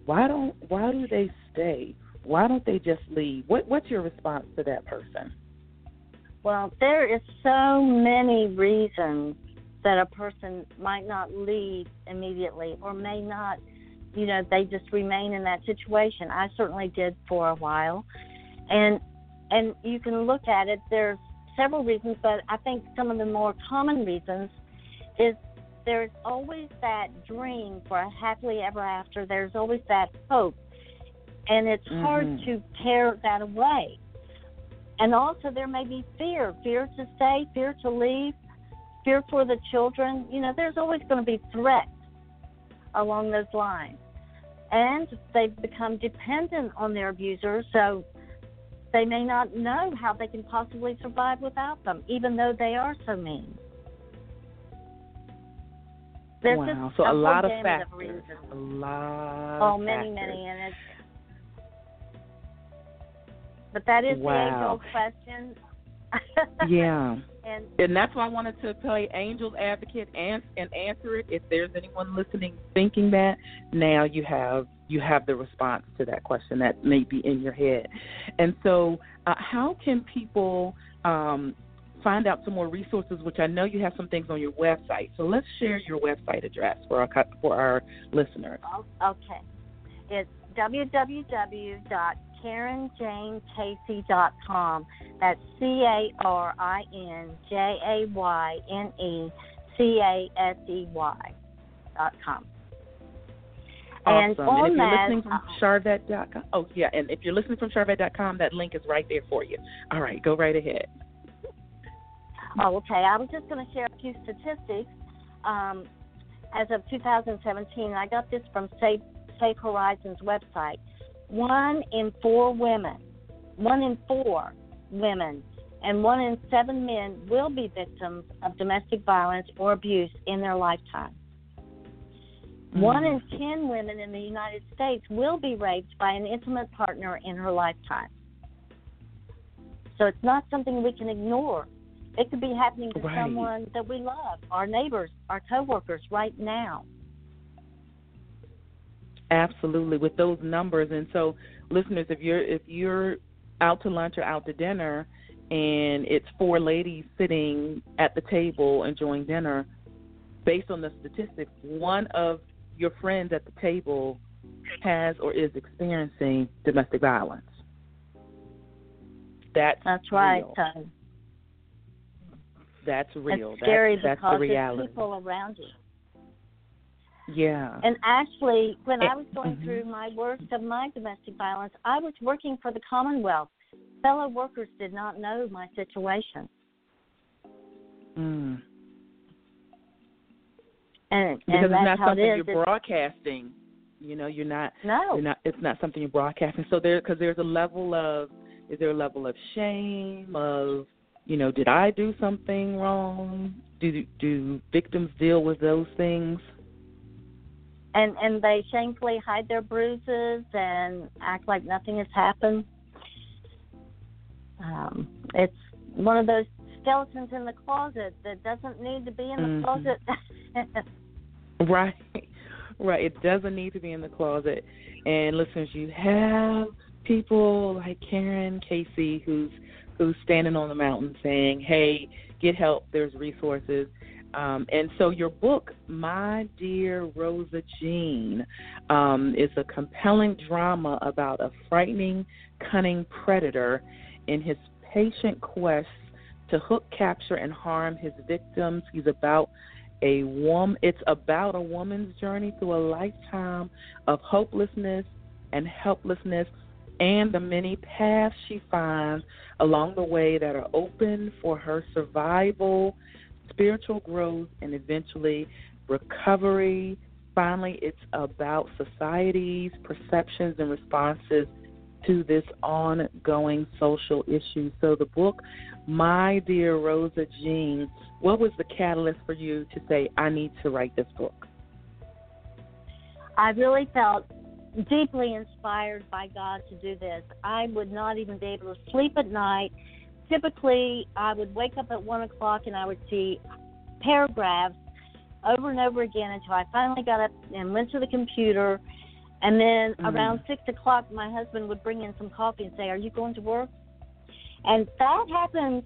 S5: Why don't why do they stay? Why don't they just leave?" What what's your response to that person?
S10: Well, there is so many reasons that a person might not leave immediately or may not, you know, they just remain in that situation. I certainly did for a while. And and you can look at it there's several reasons, but I think some of the more common reasons is there's always that dream for a happily ever after. There's always that hope. And it's mm-hmm. hard to tear that away. And also, there may be fear fear to stay, fear to leave, fear for the children. You know, there's always going to be threats along those lines. And they've become dependent on their abusers, so they may not know how they can possibly survive without them, even though they are so mean. There's
S5: wow. So a, lot of
S10: factors.
S5: Of a lot.
S10: Oh, many, many, and it's. But that is
S5: wow.
S10: the age-old question.
S5: yeah.
S10: And,
S5: and that's why I wanted to play Angel's Advocate and and answer it. If there's anyone listening thinking that, now you have you have the response to that question that may be in your head. And so, uh, how can people um, find out some more resources? Which I know you have some things on your website. So let's share your website address for our for our listeners.
S10: Okay, it's www.carinjaynecasey.com. That's C A R I N J A Y N E C A S E Y dot com.
S5: Awesome.
S10: And,
S5: and if you're
S10: that,
S5: listening from Sharvette.com, oh yeah, and if you're listening from Sharvette.com, that link is right there for you. All right, go right ahead.
S10: Oh, okay. I was just going to share a few statistics. Um, as of 2017, I got this from Safe, Safe Horizons website. One in four women, one in four women, and one in seven men will be victims of domestic violence or abuse in their lifetime. Mm. One in ten women in the United States will be raped by an intimate partner in her lifetime. So it's not something we can ignore. It could be happening to
S5: right.
S10: someone that we love, our neighbors, our coworkers right now.
S5: Absolutely, with those numbers, and so listeners, if you're if you're out to lunch or out to dinner, and it's four ladies sitting at the table enjoying dinner, based on the statistics, one of your friends at the table has or is experiencing domestic violence. That's
S10: that's right.
S5: Real. that's real.
S10: It's scary
S5: that's, that's
S10: because
S5: the reality.
S10: People around you.
S5: Yeah.
S10: And actually, when
S5: it,
S10: I was going
S5: mm-hmm.
S10: through my work of my domestic violence, I was working for the Commonwealth. Fellow workers did not know my situation.
S5: Mm.
S10: And,
S5: because
S10: and
S5: it's not something
S10: it
S5: you're broadcasting. You know, you're not.
S10: No.
S5: You're not. It's not something you're broadcasting. So there, because there's a level of, is there a level of shame of, you know, did I do something wrong? Do do victims deal with those things?
S10: And and they shamefully hide their bruises and act like nothing has happened. Um, it's one of those skeletons in the closet that doesn't need to be in the
S5: mm-hmm.
S10: closet.
S5: right, right. It doesn't need to be in the closet. And listeners, you have people like Carin Casey who's who's standing on the mountain saying, "Hey, get help. There's resources." Um, and so your book, My Dear Rosa Jean, um, is a compelling drama about a frightening, cunning predator in his patient quest to hook, capture, and harm his victims. He's about a woman. It's about a woman's journey through a lifetime of hopelessness and helplessness, and the many paths she finds along the way that are open for her survival, spiritual growth, and eventually recovery finally, it's about society's perceptions and responses to this ongoing social issue. So, the book, My Dear Rosa Jean, what was the catalyst for you to say, I need to write this book?
S10: I really felt deeply inspired by God to do this. I would not even be able to sleep at night. Typically, I would wake up at one o'clock and I would see paragraphs over and over again until I finally got up and went to the computer. And then mm-hmm. around six o'clock, my husband would bring in some coffee and say, "Are you going to work?" And that happened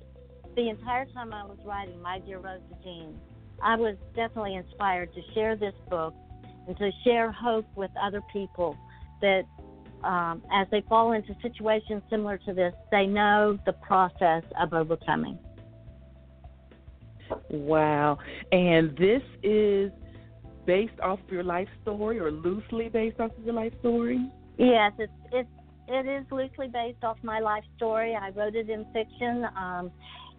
S10: the entire time I was writing My Dear Rosa Jean. I was definitely inspired to share this book and to share hope with other people that um, as they fall into situations similar to this, they know the process of overcoming.
S5: Wow. And this is based off of your life story or loosely based off of your life story?
S10: Yes, it's it's it is loosely based off my life story. I wrote it in fiction um,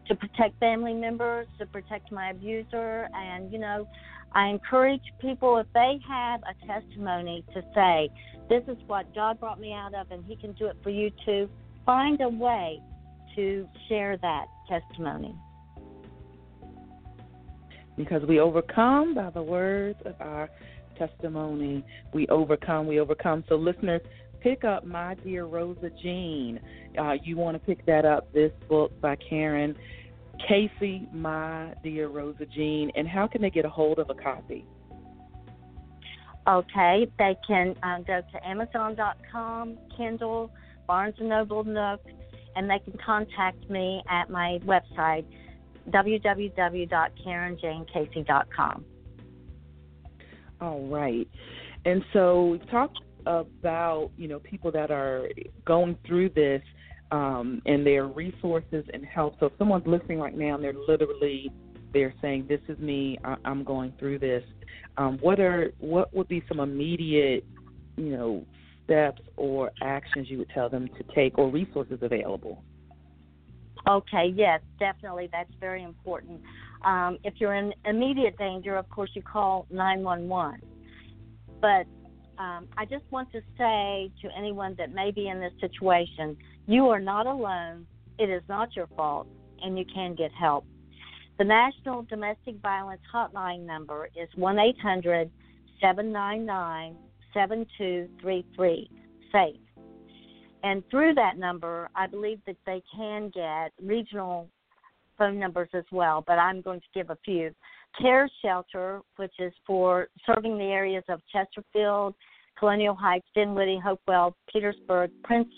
S10: to protect family members, to protect my abuser, and you know, I encourage people if they have a testimony to say, "This is what God brought me out of, and He can do it for you too." Find a way to share that testimony
S5: because we overcome by the words of our testimony. We overcome, we overcome. So, listeners, pick up My Dear Rosa Jean. Uh, you want to pick that up, this book by Carin Casey, My Dear Rosa Jean. And how can they get a hold of a copy?
S10: Okay, they can uh, go to Amazon.com, Kindle, Barnes & Noble, Nook, and they can contact me at my website, www.carinjaynecasey.com.
S5: All right. And so we've talked about, you know, people that are going through this um, and their resources and help. So if someone's listening right now and they're literally they're saying, "This is me. I- am going through this." Um, what are what would be some immediate, you know, steps or actions you would tell them to take or resources available?
S10: Okay, yes, definitely. That's very important. Um, if you're in immediate danger, of course, you call 911. But um, I just want to say to anyone that may be in this situation, you are not alone. It is not your fault, and you can get help. The National Domestic Violence Hotline number is 1 800 799 7233. SAFE. And through that number, I believe that they can get regional phone numbers as well, but I'm going to give a few. CARE Shelter, which is for serving the areas of Chesterfield, Colonial Heights, Dinwiddie, Hopewell, Petersburg, Prince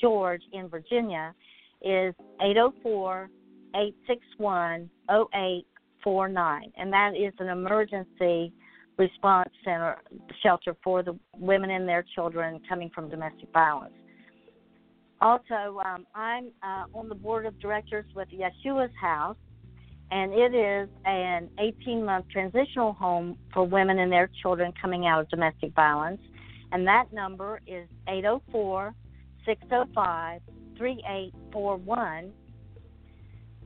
S10: George in Virginia, is 804 861 0849. And that is an emergency response center shelter for the women and their children coming from domestic violence. Also, um, I'm uh, on the board of directors with Yeshua's House, and it is an 18 month transitional home for women and their children coming out of domestic violence. And that number is 804 605 3841.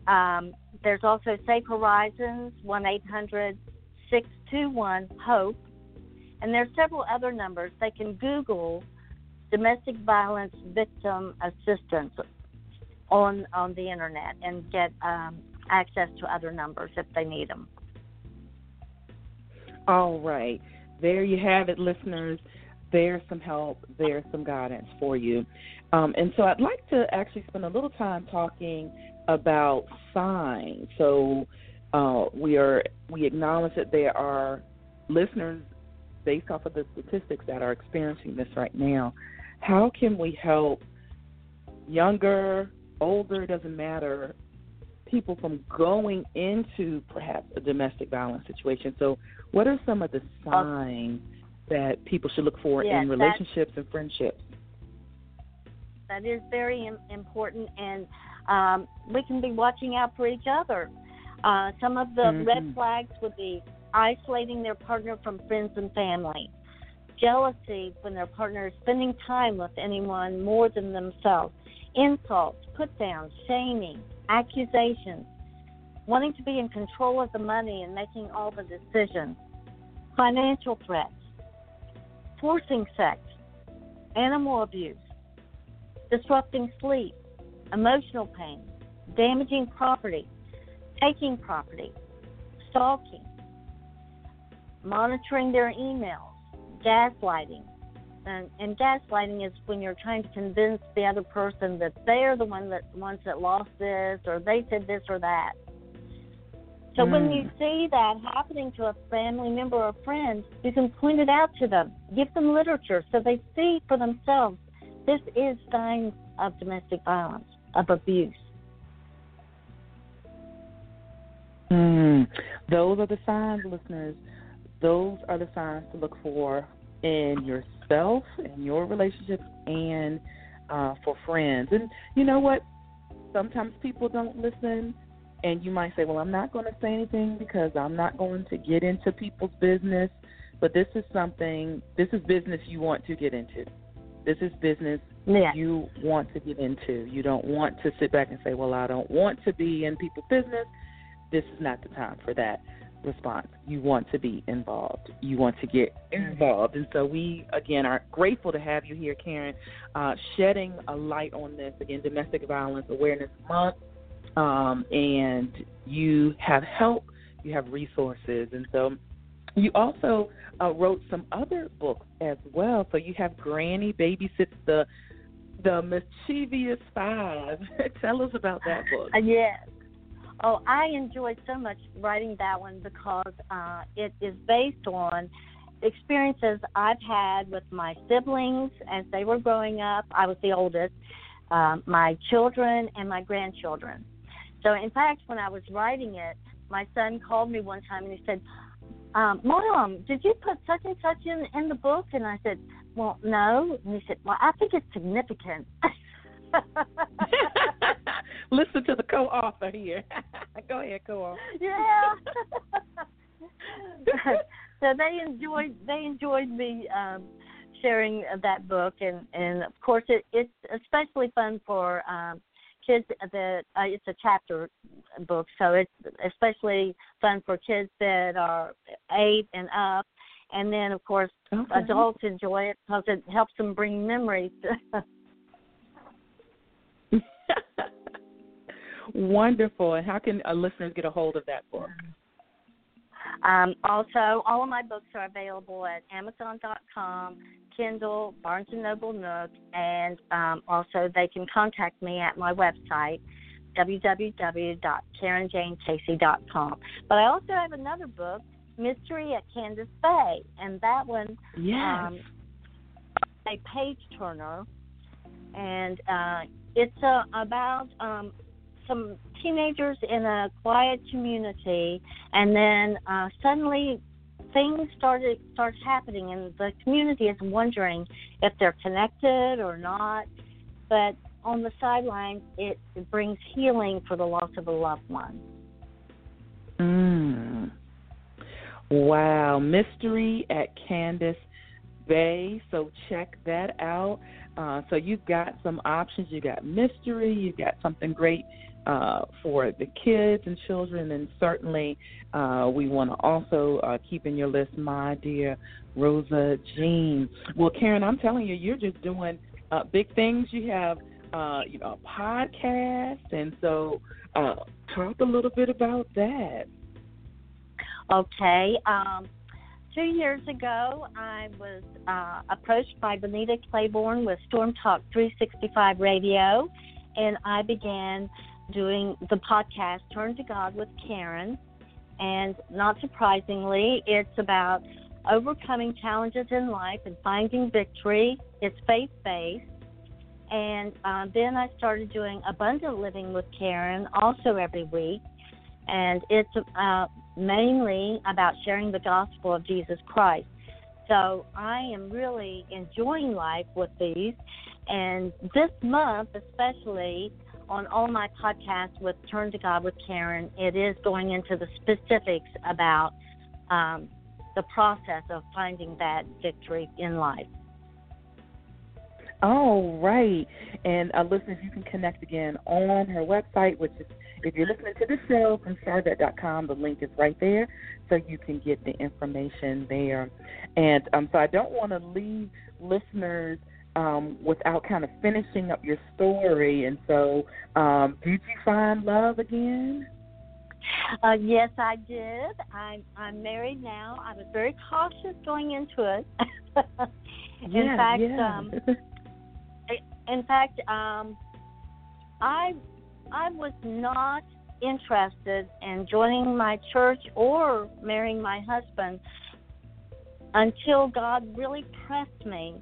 S10: Um, there's also Safe Horizons, 1 800 621 HOPE. And there's several other numbers. They can Google domestic violence victim assistance on on the internet and get um, access to other numbers if they need them.
S5: All right, there you have it, listeners. There's some help. There's some guidance for you. Um, and so I'd like to actually spend a little time talking about signs. So uh, we are we acknowledge that there are listeners based off of the statistics that are experiencing this right now how can we help younger, older, doesn't matter, people from going into perhaps a domestic violence situation? So, what are some of the signs that people should look for yes, in relationships and friendships?
S10: That is very important, and um, we can be watching out for each other. Uh, some of the mm-hmm. red flags would be isolating their partner from friends and family jealousy when their partner is spending time with anyone more than themselves, insults, put downs, shaming, accusations, wanting to be in control of the money and making all the decisions. financial threats, forcing sex, animal abuse, disrupting sleep, emotional pain, damaging property, taking property, stalking, monitoring their emails, gaslighting. And, and gaslighting is when you're trying to convince the other person that they're the one that ones that lost this or they said this or that. So mm. when you hmm. see that happening to a family member or friend, you can point it out to them. Give them literature so they see for themselves this is signs of domestic violence, of abuse.
S5: Mm. Those are the signs, listeners. Those are the signs to look for in yourself, in your relationships, and uh, for friends. And you know what? Sometimes people don't listen, and you might say, "Well, I'm not going to say anything because I'm not going to get into people's business." But this is something. This is business you want to get into. This is business
S10: yeah.
S5: you want to get into. You don't want to sit back and say, "Well, I don't want to be in people's business." This is not the time for that response. You want to be involved. You want to get involved. And so we, again, are grateful to have you here, Carin, uh, shedding a light on this. Again, Domestic Violence Awareness Month. Um, and you have help, you have resources. And so you also uh, wrote some other books as well. So you have Granny Babysits the the Mischievous Five. Tell us about that book.
S10: Uh, yes. Oh, I enjoyed so much writing that one because uh, it is based on experiences I've had with my siblings as they were growing up. I was the oldest, uh, my children, and my grandchildren. So, in fact, when I was writing it, my son called me one time and he said, um, Mom, did you put such and such in, in the book? And I said, Well, no. And he said, Well, I think it's significant.
S5: Listen to the co-author here. Go ahead, co-author.
S10: Yeah. so they enjoyed they enjoyed me um, sharing that book, and and of course it, it's especially fun for um, kids that uh, it's a chapter book, so it's especially fun for kids that are eight and up. And then, of course, okay. adults enjoy it because it helps them bring memories.
S5: Wonderful. And how can uh, listeners get a hold of that book?
S10: Um, also, all of my books are available at Amazon.com, Kindle, Barnes and Noble Nook, and um, also they can contact me at my website, www.carinjaynecasey.com. But I also have another book, Mystery at Candace Bay, and that one
S5: yes. um,
S10: a page turner, and uh, it's uh, about um, some teenagers in a quiet community, and then uh, suddenly things started starts happening, and the community is wondering if they're connected or not. But on the sidelines, it, it brings healing for the loss of a loved one.
S5: Mm. Wow, mystery at Candace Bay. So check that out. Uh, so you've got some options. You got mystery. You've got something great uh, for the kids and children, and certainly uh, we want to also uh, keep in your list, my dear Rosa Jean. Well, Carin, I'm telling you, you're just doing uh, big things. You have uh, you know a podcast, and so uh, talk a little bit about that.
S10: Okay. Um, two years ago, I was uh, approached by Benita Claiborne with Storm Talk 365 Radio, and I began doing the podcast Turn to God with Carin. And not surprisingly, it's about overcoming challenges in life and finding victory. It's faith based. And uh, then I started doing Abundant Living with Carin also every week. And it's uh, mainly about sharing the gospel of Jesus Christ. So I am really enjoying life with these. And this month, especially, on all my podcasts with Turn to God with Carin, it is going into the specifics about um, the process of finding that victory in life.
S5: All right. And uh, listeners, you can connect again on her website, which is, if you're listening to the show from sharvette.com, the link is right there, so you can get the information there. And um, so I don't want to leave listeners um, without kind of finishing up your story. And so, um, did you find love again?
S10: Uh, yes, I did. I'm I'm married now. I was very cautious going into it. in
S5: yeah,
S10: fact,
S5: yeah.
S10: um, in fact, um, I I was not interested in joining my church or marrying my husband until God really pressed me.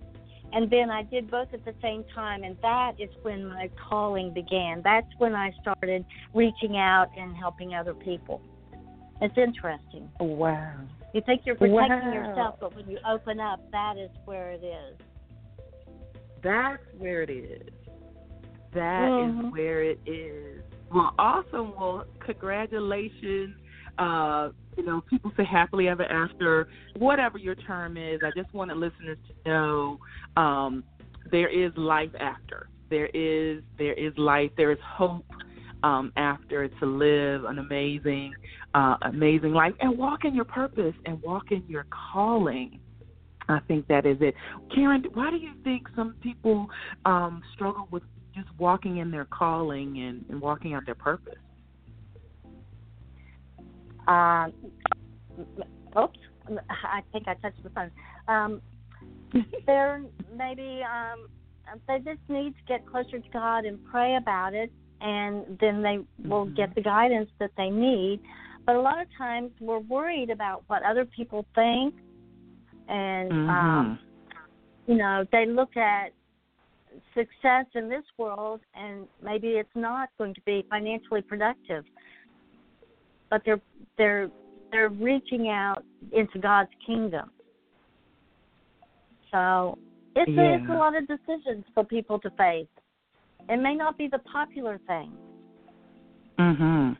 S10: And then I did both at the same time, and that is when my calling began. That's when I started reaching out and helping other people. It's interesting.
S5: Wow.
S10: You think you're protecting
S5: Wow.
S10: yourself, but when you open up, that is where it is.
S5: That's where it is. That is
S10: Mhm.
S5: where it is. Well, awesome. Well, congratulations. Uh, you know, people say happily ever after, whatever your term is. I just wanted listeners to know um, there is life after. There is there is life. There is hope um, after to live an amazing, uh, amazing life and walk in your purpose and walk in your calling. I think that is it. Carin, why do you think some people um, struggle with just walking in their calling and, and walking out their purpose?
S10: Um, oops, I think I touched the phone. Um, they're maybe um, they just need to get closer to God and pray about it, and then they will get the guidance that they need. But a lot of times we're worried about what other people think, and um, you know they look at success in this world, and maybe it's not going to be financially productive but they're they're they're reaching out into God's kingdom. So it's a, it's a lot of decisions for people to face. It may not be the popular thing.
S5: Mhm.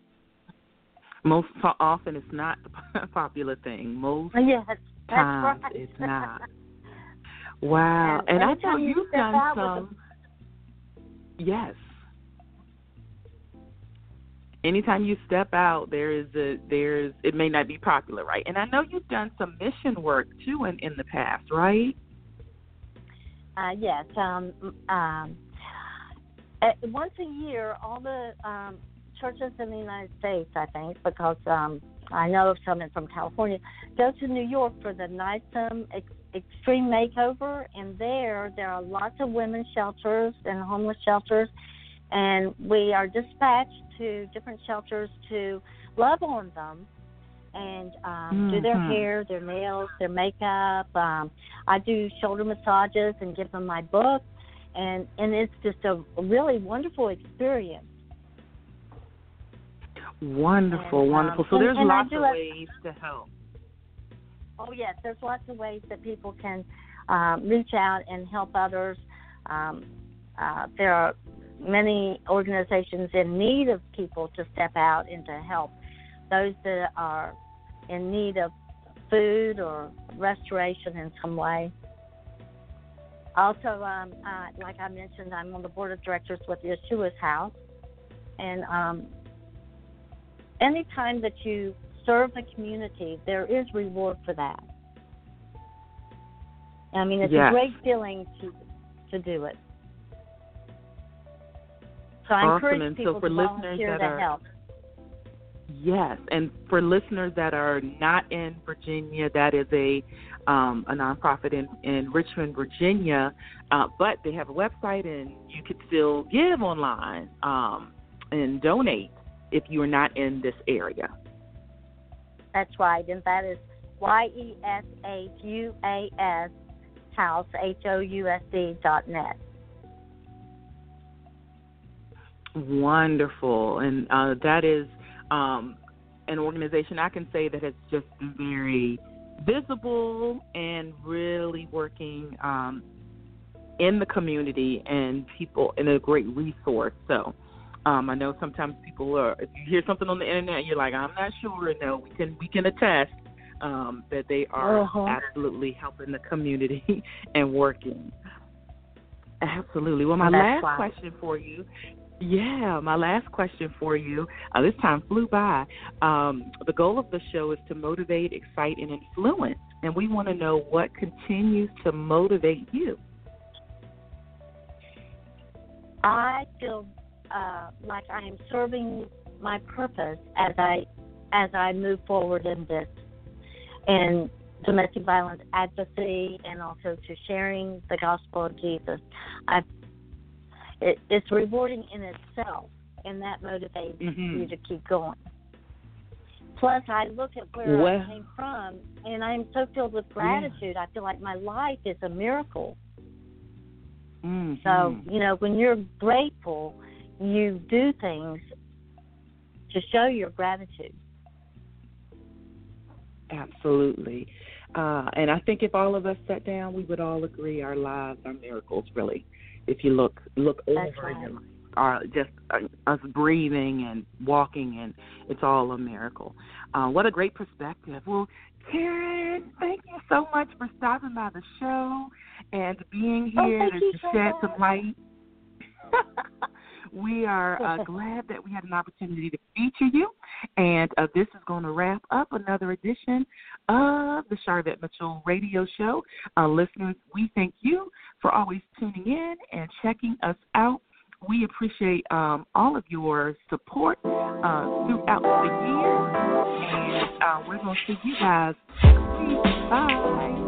S5: Most po- often, it's not the popular thing. Most
S10: Yes, that's
S5: times,
S10: right.
S5: it's not. Wow.
S10: And
S5: And, I know
S10: you
S5: you've done some. Yes. Anytime you step out, there is a there's it may not be popular, right? And I know you've done some mission work too in in the past, right?
S10: Uh, yes. Um, um, once a year, all the um, churches in the United States, I think, because um, I know of some from California, go to New York for the NISM ex- Extreme Makeover, and there there are lots of women's shelters and homeless shelters, and we are dispatched to different shelters to love on them and um, do their
S5: Mhm.
S10: hair, their nails, their makeup. Um, I do shoulder massages and give them my book, and and it's just a really wonderful experience.
S5: Wonderful,
S10: And, um,
S5: wonderful. So
S10: and-
S5: there's
S10: and
S5: lots of ways to help.
S10: Oh yes, there's lots of ways that people can um, reach out and help others. Um, uh, there are many organizations in need of people to step out and to help those that are in need of food or restoration in some way. Also, um, uh, like I mentioned, I'm on the board of directors with Yeshua's House, and um, anytime that you serve a community, there is reward for that. I mean, it's
S5: Yes.
S10: a great feeling to to do it. So I
S5: Awesome.
S10: encourage
S5: And so for
S10: to
S5: listeners
S10: volunteer
S5: that
S10: to
S5: are-
S10: help.
S5: Yes, and for listeners that are not in Virginia, that is a um, a nonprofit in in Richmond, Virginia, uh, but they have a website, and you could still give online um, and donate if you are not in this area.
S10: That's right, and that is Y E S H U A S House H O U S D dot net.
S5: Wonderful, and uh, that is um, an organization I can say that has just been very visible and really working um, in the community and people and a great resource. So um, I know sometimes people are if you hear something on the internet, you're like, I'm not sure. No, we can we can attest um, that they are
S10: Uh-huh.
S5: absolutely helping the community and working. Absolutely. Well, my last question for you. Yeah, my last question for you. Uh, this time flew by. Um, the goal of the show is to motivate, excite, and influence, and we want to know what continues to motivate you.
S10: I feel uh, like I am serving my purpose as I as I move forward in this and domestic violence advocacy and also to sharing the gospel of Jesus. I it, it's rewarding in itself, and that motivates mm-hmm. you to keep going. Plus, I look at where well, I came from, and I'm so filled with gratitude. Yeah. I feel like my life is a miracle.
S5: Mm-hmm.
S10: So, you know, when you're grateful, you do things to show your gratitude.
S5: Absolutely. Uh, and I think if all of us sat down, we would all agree our lives are miracles, really. If you look look
S10: over
S5: right. our just uh, us breathing and walking, and it's all a miracle. Uh, what a great perspective. Well, Carin, thank you so much for stopping by the show and being
S10: oh,
S5: here
S10: oh,
S5: to,
S10: to
S5: shed some light. we are uh, glad that we had an opportunity to feature you. And uh, this is going to wrap up another edition of the Sharvette Mitchell Radio Show. Uh, listeners, we thank you for always tuning in and checking us out. We appreciate um, all of your support uh, throughout the year. And uh, we're going to see you guys Bye.